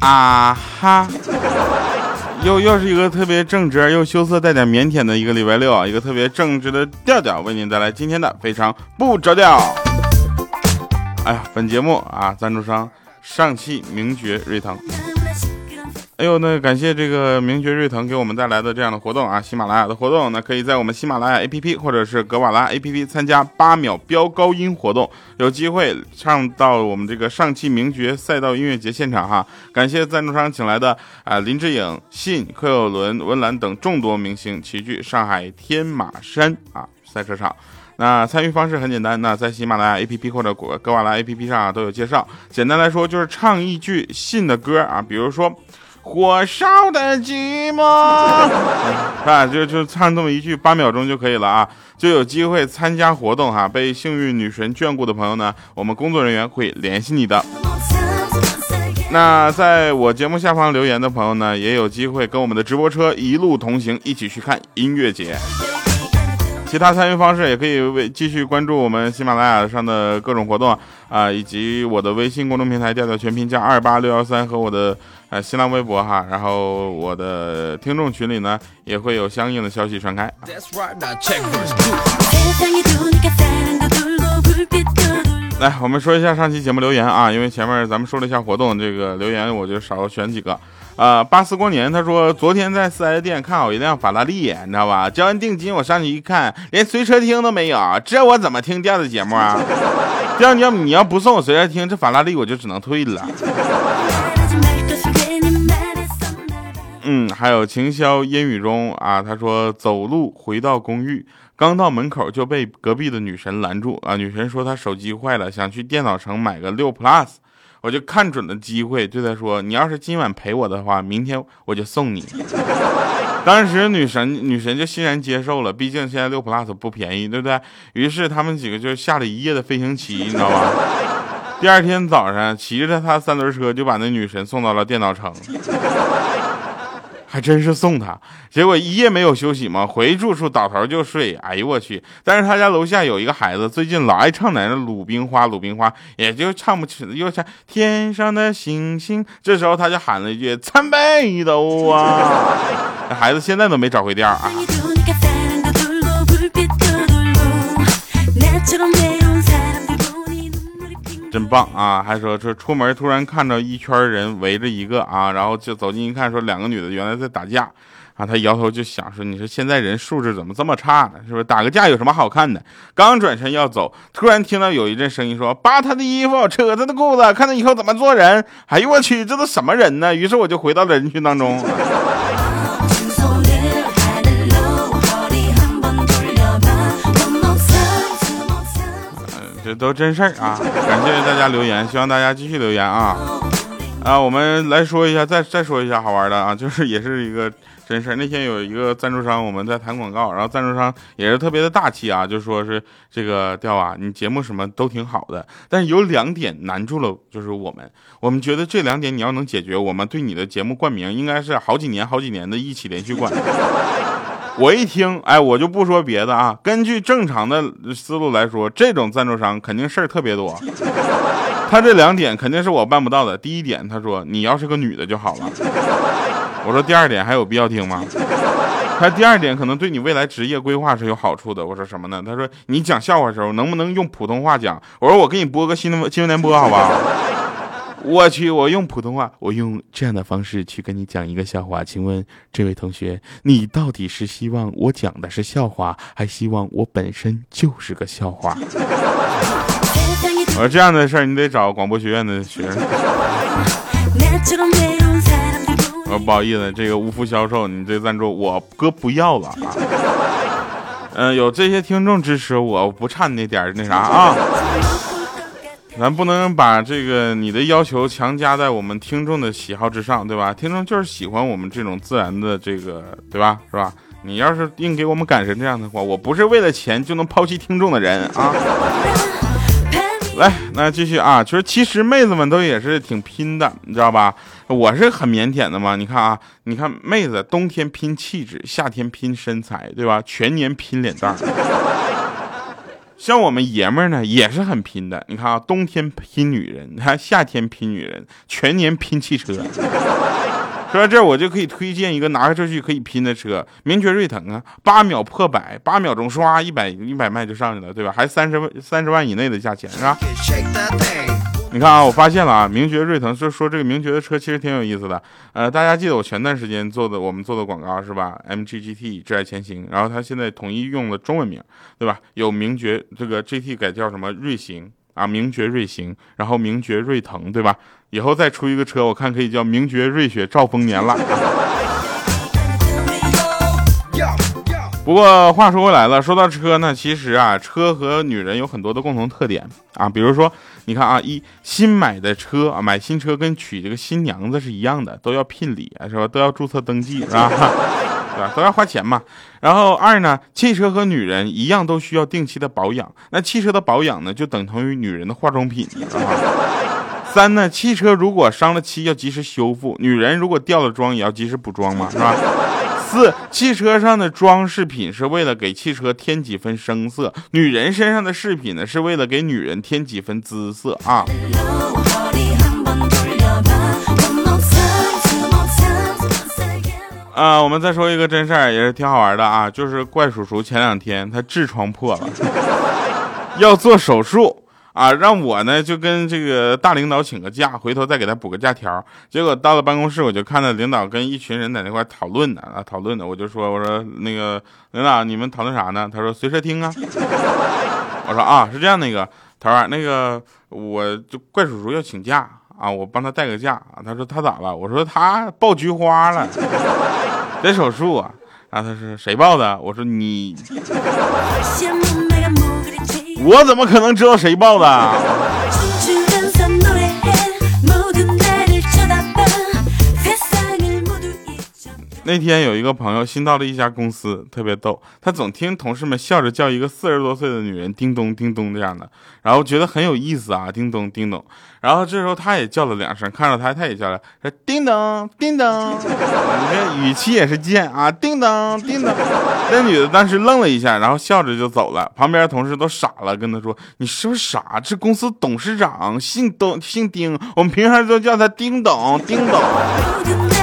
啊哈！又又是一个特别正直又羞涩带点腼腆的一个礼拜六啊，一个特别正直的调调，为您带来今天的非常不着调。哎呀，本节目啊，赞助商上汽名爵锐腾。哎呦，那感谢这个名爵瑞腾给我们带来的这样的活动啊，喜马拉雅的活动，那可以在我们喜马拉雅 APP 或者是格瓦拉 APP 参加八秒飙高音活动，有机会唱到我们这个上汽名爵赛道音乐节现场哈。感谢赞助商请来的啊林志颖、信、柯有伦、文澜等众多明星齐聚上海天马山啊赛车场。那参与方式很简单，那在喜马拉雅 APP 或者格瓦拉 APP 上啊都有介绍。简单来说就是唱一句信的歌啊，比如说。火烧的寂寞，啊，就就唱这么一句，八秒钟就可以了啊，就有机会参加活动哈。被幸运女神眷顾的朋友呢，我们工作人员会联系你的。那在我节目下方留言的朋友呢，也有机会跟我们的直播车一路同行，一起去看音乐节。其他参与方式也可以为继续关注我们喜马拉雅上的各种活动啊，以及我的微信公众平台调调全拼加二八六幺三和我的呃新浪微博哈，然后我的听众群里呢也会有相应的消息传开。来，我们说一下上期节目留言啊，因为前面咱们说了一下活动，这个留言我就少选几个。啊，巴斯光年，他说昨天在四 S 店看好一辆法拉利，你知道吧？交完定金，我上去一看，连随车听都没有，这我怎么听调子节目啊？调你要你要不送我随车听，这法拉利我就只能退了。嗯，还有晴霄烟雨中啊，他说走路回到公寓，刚到门口就被隔壁的女神拦住啊。女神说她手机坏了，想去电脑城买个六 plus。我就看准了机会，对他说：“你要是今晚陪我的话，明天我就送你。”当时女神女神就欣然接受了，毕竟现在六 plus 不便宜，对不对？于是他们几个就下了一夜的飞行棋，你知道吧？第二天早上，骑着他三轮车就把那女神送到了电脑城。还真是送他，结果一夜没有休息嘛，回住处倒头就睡。哎呦我去！但是他家楼下有一个孩子，最近老爱唱奶奶鲁冰花》，鲁冰花》，也就唱不起，又唱天上的星星。这时候他就喊了一句：“参北斗啊！”孩子现在都没找回调啊。真棒啊！还说这出门突然看到一圈人围着一个啊，然后就走近一看，说两个女的原来在打架啊。他摇头就想说，你说现在人素质怎么这么差呢？是不是打个架有什么好看的？刚转身要走，突然听到有一阵声音说：“扒他的衣服，扯他的裤子，看他以后怎么做人。”哎呦我去，这都什么人呢？于是我就回到了人群当中。这都真事儿啊！感谢大家留言，希望大家继续留言啊！啊，我们来说一下，再再说一下好玩的啊，就是也是一个真事儿。那天有一个赞助商，我们在谈广告，然后赞助商也是特别的大气啊，就说是这个调啊，你节目什么都挺好的，但是有两点难住了，就是我们，我们觉得这两点你要能解决，我们对你的节目冠名应该是好几年、好几年的一起连续冠。我一听，哎，我就不说别的啊。根据正常的思路来说，这种赞助商肯定事儿特别多。他这两点肯定是我办不到的。第一点，他说你要是个女的就好了。我说第二点还有必要听吗？他第二点可能对你未来职业规划是有好处的。我说什么呢？他说你讲笑话的时候能不能用普通话讲？我说我给你播个新闻新闻联播，好吧？我去，我用普通话，我用这样的方式去跟你讲一个笑话。请问这位同学，你到底是希望我讲的是笑话，还希望我本身就是个笑话？我说这样的事儿，你得找广播学院的学生。我说不好意思，这个无福消受，你这赞助我哥不要了啊。嗯，有这些听众支持我，不差那点那啥啊。咱不能把这个你的要求强加在我们听众的喜好之上，对吧？听众就是喜欢我们这种自然的这个，对吧？是吧？你要是硬给我们赶成这样的话，我不是为了钱就能抛弃听众的人啊！来，那继续啊，就是其实妹子们都也是挺拼的，你知道吧？我是很腼腆的嘛。你看啊，你看妹子，冬天拼气质，夏天拼身材，对吧？全年拼脸蛋。像我们爷们儿呢，也是很拼的。你看啊，冬天拼女人，你 看夏天拼女人，全年拼汽车。说到这儿，我就可以推荐一个拿出去可以拼的车，名爵锐腾啊，八秒破百，八秒钟刷一百一百迈就上去了，对吧？还三十万三十万以内的价钱是吧？你看啊，我发现了啊，名爵锐腾就说这个名爵的车其实挺有意思的。呃，大家记得我前段时间做的我们做的广告是吧？MG GT 挚爱前行，然后它现在统一用了中文名，对吧？有名爵这个 GT 改叫什么锐行啊，名爵锐行，然后名爵锐腾，对吧？以后再出一个车，我看可以叫名爵瑞雪兆丰年了。不过话说回来了，说到车呢，其实啊，车和女人有很多的共同特点啊，比如说，你看啊，一新买的车啊，买新车跟娶这个新娘子是一样的，都要聘礼啊，是吧？都要注册登记，是吧？对吧？都要花钱嘛。然后二呢，汽车和女人一样，都需要定期的保养。那汽车的保养呢，就等同于女人的化妆品。三呢，汽车如果伤了漆要及时修复，女人如果掉了妆也要及时补妆嘛，是吧？四，汽车上的装饰品是为了给汽车添几分声色，女人身上的饰品呢是为了给女人添几分姿色啊。啊，我们再说一个真事儿，也是挺好玩的啊，就是怪叔叔前两天他痔疮破了，要做手术。啊，让我呢就跟这个大领导请个假，回头再给他补个假条。结果到了办公室，我就看到领导跟一群人在那块讨论呢，啊，讨论呢。我就说，我说那个领导，你们讨论啥呢？他说随车听啊。我说啊，是这样，那个头儿，那个我就怪叔叔要请假啊，我帮他带个假。他说他咋了？我说他爆菊花了，得手术啊。然后他说谁爆的？我说你。我怎么可能知道谁报的？那天有一个朋友新到了一家公司，特别逗。他总听同事们笑着叫一个四十多岁的女人“叮咚叮咚”这样的，然后觉得很有意思啊，“叮咚叮咚”。然后这时候他也叫了两声，看着他他也叫了，说“叮咚叮咚”，你这语气也是贱啊，“叮咚叮咚”。那女的当时愣了一下，然后笑着就走了。旁边同事都傻了，跟他说：“你是不是傻？这公司董事长姓董，姓丁，我们平常都叫他叮咚叮咚。”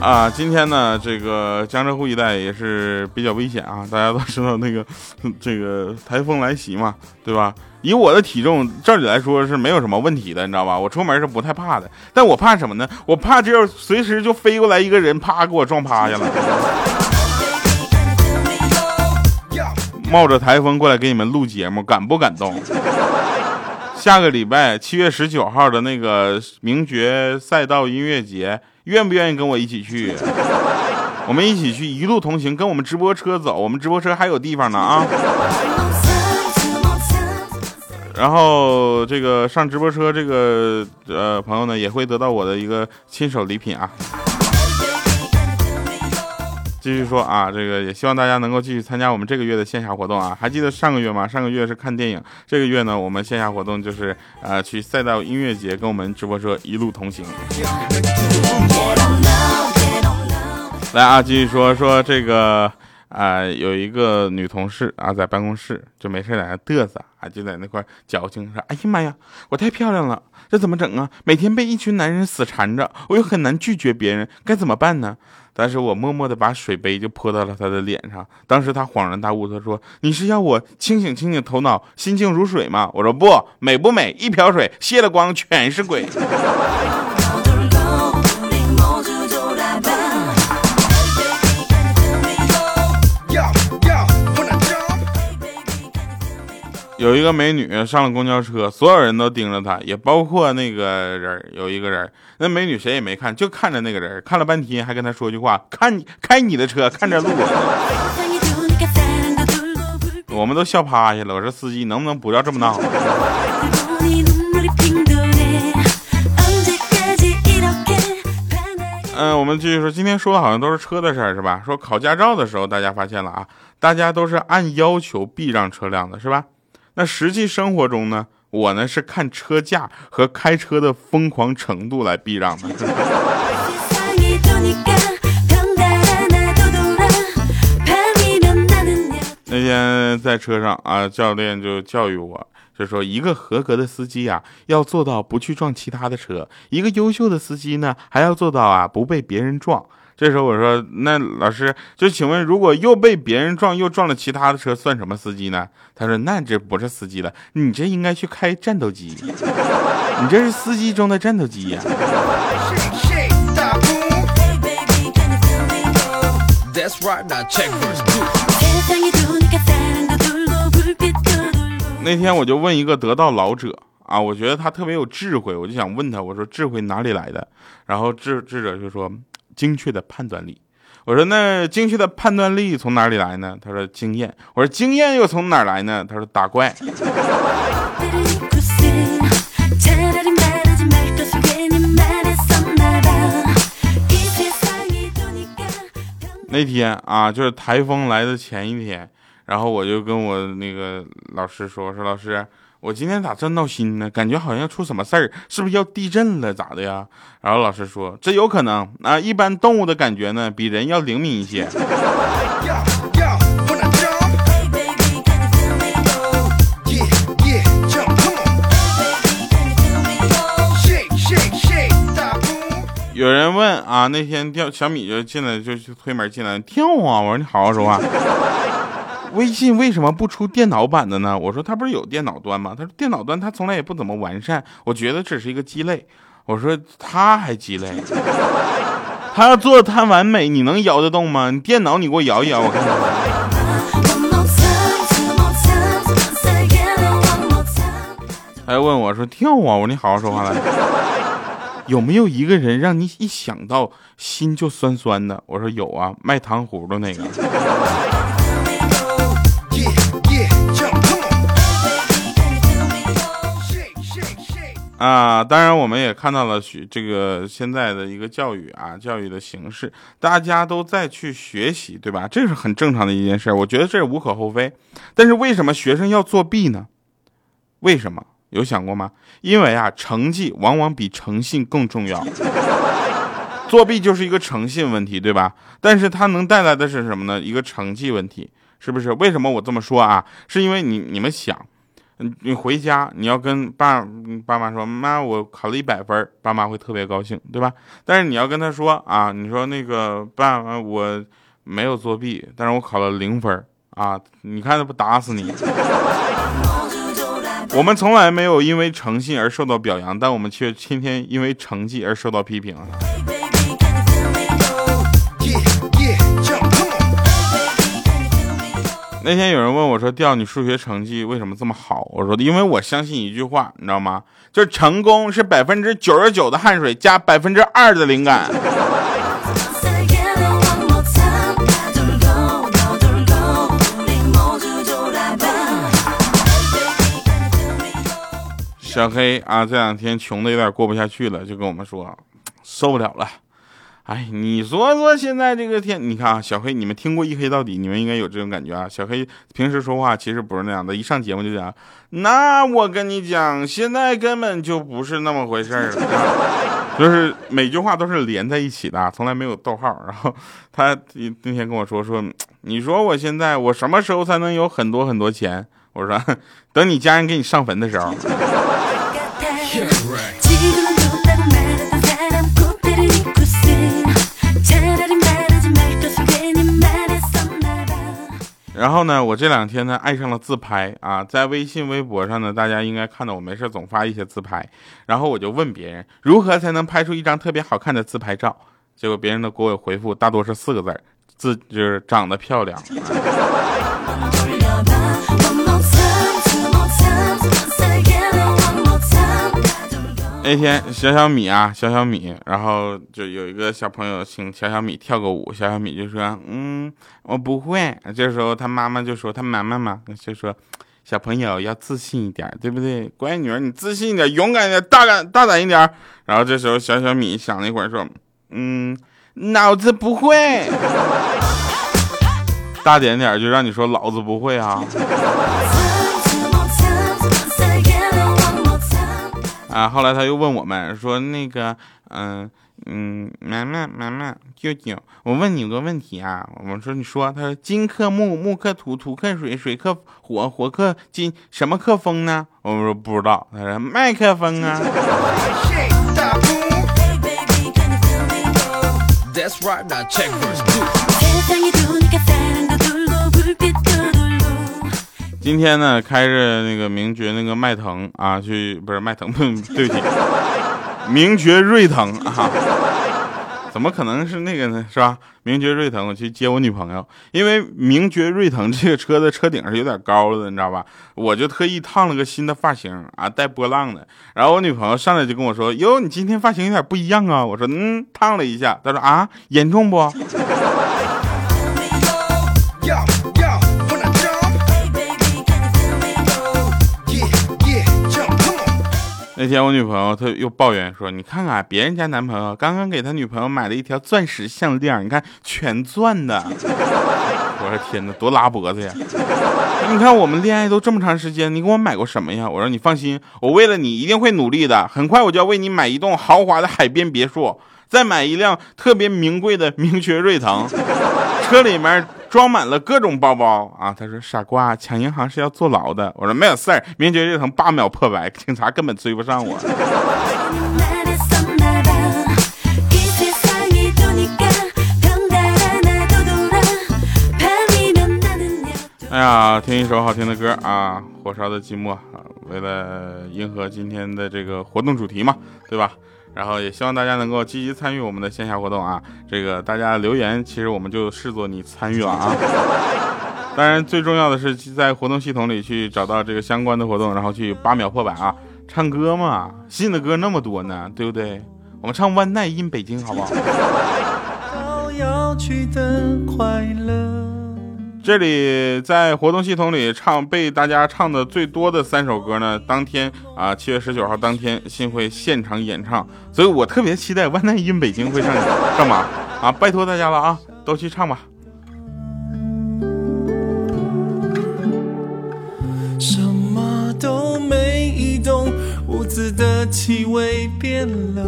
啊，今天呢，这个江浙沪一带也是比较危险啊！大家都知道那个 这个台风来袭嘛，对吧？以我的体重，照理来说是没有什么问题的，你知道吧？我出门是不太怕的，但我怕什么呢？我怕这要随时就飞过来一个人，啪给我撞趴下了。冒着台风过来给你们录节目，感不感动？下个礼拜七月十九号的那个名爵赛道音乐节。愿不愿意跟我一起去？我们一起去，一路同行，跟我们直播车走。我们直播车还有地方呢啊！然后这个上直播车这个呃朋友呢，也会得到我的一个亲手礼品啊。继续说啊，这个也希望大家能够继续参加我们这个月的线下活动啊！还记得上个月吗？上个月是看电影，这个月呢，我们线下活动就是呃去赛道音乐节，跟我们直播车一路同行。来啊，继续说说这个啊，有一个女同事啊，在办公室就没事在那嘚瑟啊，就在那块矫情说：“哎呀妈呀，我太漂亮了，这怎么整啊？每天被一群男人死缠着，我又很难拒绝别人，该怎么办呢？”但是我默默的把水杯就泼到了他的脸上。当时他恍然大悟，他说：“你是要我清醒清醒头脑，心静如水吗？”我说：“不美不美，一瓢水卸了光，全是鬼。”有一个美女上了公交车，所有人都盯着她，也包括那个人。有一个人，那美女谁也没看，就看着那个人，看了半天，还跟他说句话：“看你开你的车，看着路。”我们都笑趴下了。我说司机能不能不要这么闹？嗯，我们继续说，今天说的好像都是车的事儿，是吧？说考驾照的时候，大家发现了啊，大家都是按要求避让车辆的，是吧？那实际生活中呢，我呢是看车价和开车的疯狂程度来避让的。那天在车上啊，教练就教育我，就说一个合格的司机啊，要做到不去撞其他的车；一个优秀的司机呢，还要做到啊不被别人撞。这时候我说，那老师就请问，如果又被别人撞，又撞了其他的车，算什么司机呢？他说，那这不是司机了，你这应该去开战斗机，你这是司机中的战斗机呀。那天我就问一个得道老者啊，我觉得他特别有智慧，我就想问他，我说智慧哪里来的？然后智智者就说精确的判断力。我说那精确的判断力从哪里来呢？他说经验。我说经验又从哪来呢？他说打怪。那天啊，就是台风来的前一天，然后我就跟我那个老师说：“说老师，我今天咋这闹心呢？感觉好像出什么事儿，是不是要地震了？咋的呀？”然后老师说：“这有可能啊，一般动物的感觉呢，比人要灵敏一些。”有人问啊，那天掉小米就进来就去推门进来跳啊！我说你好好说话。微信为什么不出电脑版的呢？我说他不是有电脑端吗？他说电脑端他从来也不怎么完善，我觉得只是一个鸡肋。我说他还鸡肋，他要做的太完美，你能摇得动吗？你电脑你给我摇一摇，我看看。还问我说跳啊！我说你好好说话来。有没有一个人让你一想到心就酸酸的？我说有啊，卖糖葫芦那个。啊，当然我们也看到了学这个现在的一个教育啊，教育的形式，大家都在去学习，对吧？这是很正常的一件事，我觉得这无可厚非。但是为什么学生要作弊呢？为什么？有想过吗？因为啊，成绩往往比诚信更重要。作弊就是一个诚信问题，对吧？但是它能带来的是什么呢？一个成绩问题，是不是？为什么我这么说啊？是因为你你们想，你回家你要跟爸爸妈说，妈，我考了一百分，爸妈会特别高兴，对吧？但是你要跟他说啊，你说那个爸，我没有作弊，但是我考了零分啊，你看他不打死你？我们从来没有因为诚信而受到表扬，但我们却天天因为成绩而受到批评。那天有人问我说：“调你数学成绩为什么这么好？”我说：“因为我相信一句话，你知道吗？就是成功是百分之九十九的汗水加百分之二的灵感。”小黑啊，这两天穷的有点过不下去了，就跟我们说受不了了。哎，你说说现在这个天，你看啊，小黑，你们听过一黑到底，你们应该有这种感觉啊。小黑平时说话其实不是那样的，一上节目就讲，那我跟你讲，现在根本就不是那么回事儿，就是每句话都是连在一起的，从来没有逗号。然后他那天跟我说说，你说我现在我什么时候才能有很多很多钱？我说 等你家人给你上坟的时候。然后呢，我这两天呢爱上了自拍啊，在微信、微博上呢，大家应该看到我没事总发一些自拍，然后我就问别人如何才能拍出一张特别好看的自拍照，结果别人的给我回复大多是四个字儿自就是长得漂亮。那天小小米啊，小小米，然后就有一个小朋友请小小米跳个舞，小小米就说：“嗯，我不会。”这时候他妈妈就说：“他妈妈嘛，就说小朋友要自信一点，对不对？乖女儿，你自信一点，勇敢一点，大胆大胆一点。”然后这时候小小米想了一会儿说：“嗯，脑子不会，大点点就让你说老子不会啊。”啊，后来他又问我们说那个，嗯嗯，妈妈妈妈舅舅，我问你个问题啊，我们说你说，他说金克木，木克土，土克水，水克火，火克金，什么克风呢？我们说不知道，他说麦克风啊。今天呢，开着那个名爵那个迈腾啊，去不是迈腾，对不起，名爵锐腾啊，怎么可能是那个呢？是吧？名爵锐腾，我去接我女朋友，因为名爵锐腾这个车的车顶是有点高的，你知道吧？我就特意烫了个新的发型啊，带波浪的。然后我女朋友上来就跟我说：“哟，你今天发型有点不一样啊。”我说：“嗯，烫了一下。”她说：“啊，严重不？”那天我女朋友她又抱怨说：“你看看别人家男朋友刚刚给他女朋友买了一条钻石项链，你看全钻的。”我说：“天哪，多拉脖子呀！你看我们恋爱都这么长时间，你给我买过什么呀？”我说：“你放心，我为了你一定会努力的。很快我就要为你买一栋豪华的海边别墅，再买一辆特别名贵的名爵锐腾，车里面。”装满了各种包包啊！他说：“傻瓜，抢银行是要坐牢的。”我说：“没有事儿，名爵锐腾八秒破百，警察根本追不上我。”哎呀，听一首好听的歌啊，《火烧的寂寞》啊，为了迎合今天的这个活动主题嘛，对吧？然后也希望大家能够积极参与我们的线下活动啊！这个大家留言，其实我们就视作你参与了啊。当然，最重要的是在活动系统里去找到这个相关的活动，然后去八秒破百啊！唱歌嘛，新的歌那么多呢，对不对？我们唱《One Night in 北京》好不好？这里在活动系统里唱被大家唱的最多的三首歌呢，当天啊七月十九号当天新会现场演唱，所以我特别期待万代音北京会上上马啊？拜托大家了啊，都去唱吧。什么都没移动，屋子的气味变了，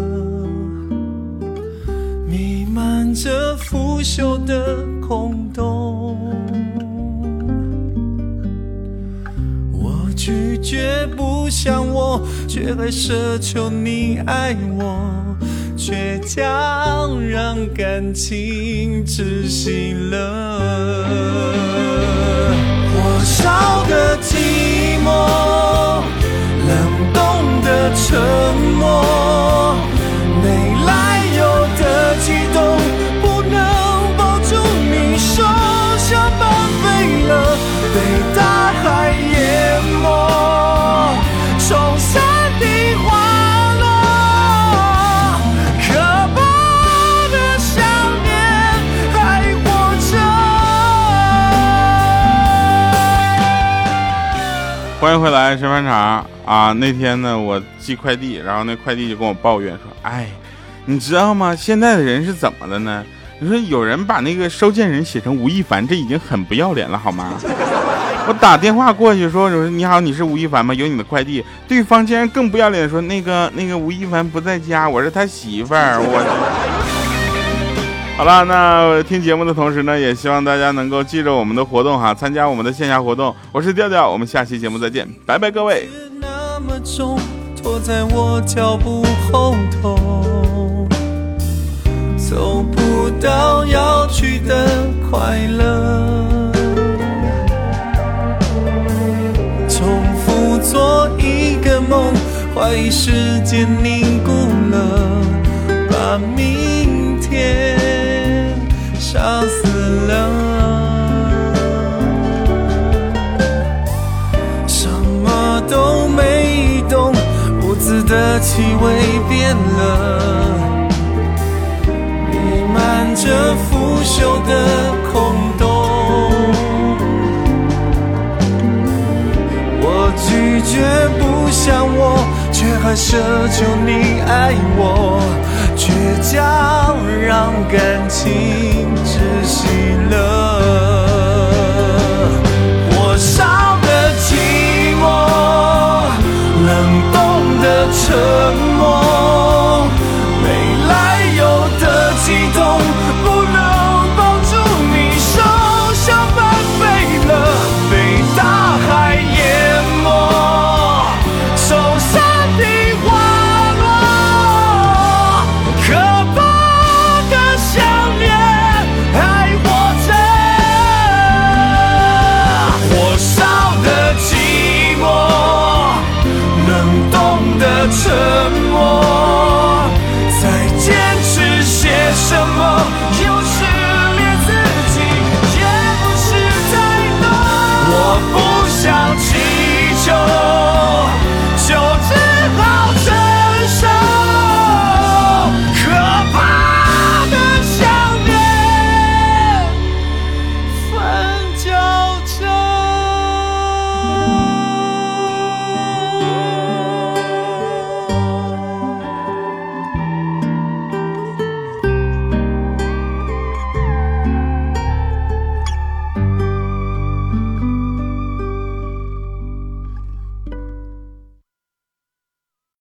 弥漫着腐朽的空洞。拒绝不像我，却还奢求你爱我，倔强让感情窒息了。火烧的欢迎回来，吃饭场啊！那天呢，我寄快递，然后那快递就跟我抱怨说：“哎，你知道吗？现在的人是怎么了呢？你说有人把那个收件人写成吴亦凡，这已经很不要脸了，好吗？” 我打电话过去说：“说你好，你是吴亦凡吗？有你的快递。”对方竟然更不要脸说：“那个那个吴亦凡不在家，我是他媳妇儿。”我。好了，那听节目的同时呢，也希望大家能够记着我们的活动哈，参加我们的线下活动。我是调调，我们下期节目再见，拜拜各位。那么重，拖在我脚步后头，走不到要去的快乐，重复做一个梦，怀疑时间凝固了，把明天。杀死了，什么都没动，屋子的气味变了，弥漫着腐朽的空洞。我拒绝不想我，却还奢求你爱我。倔强让感情窒息了。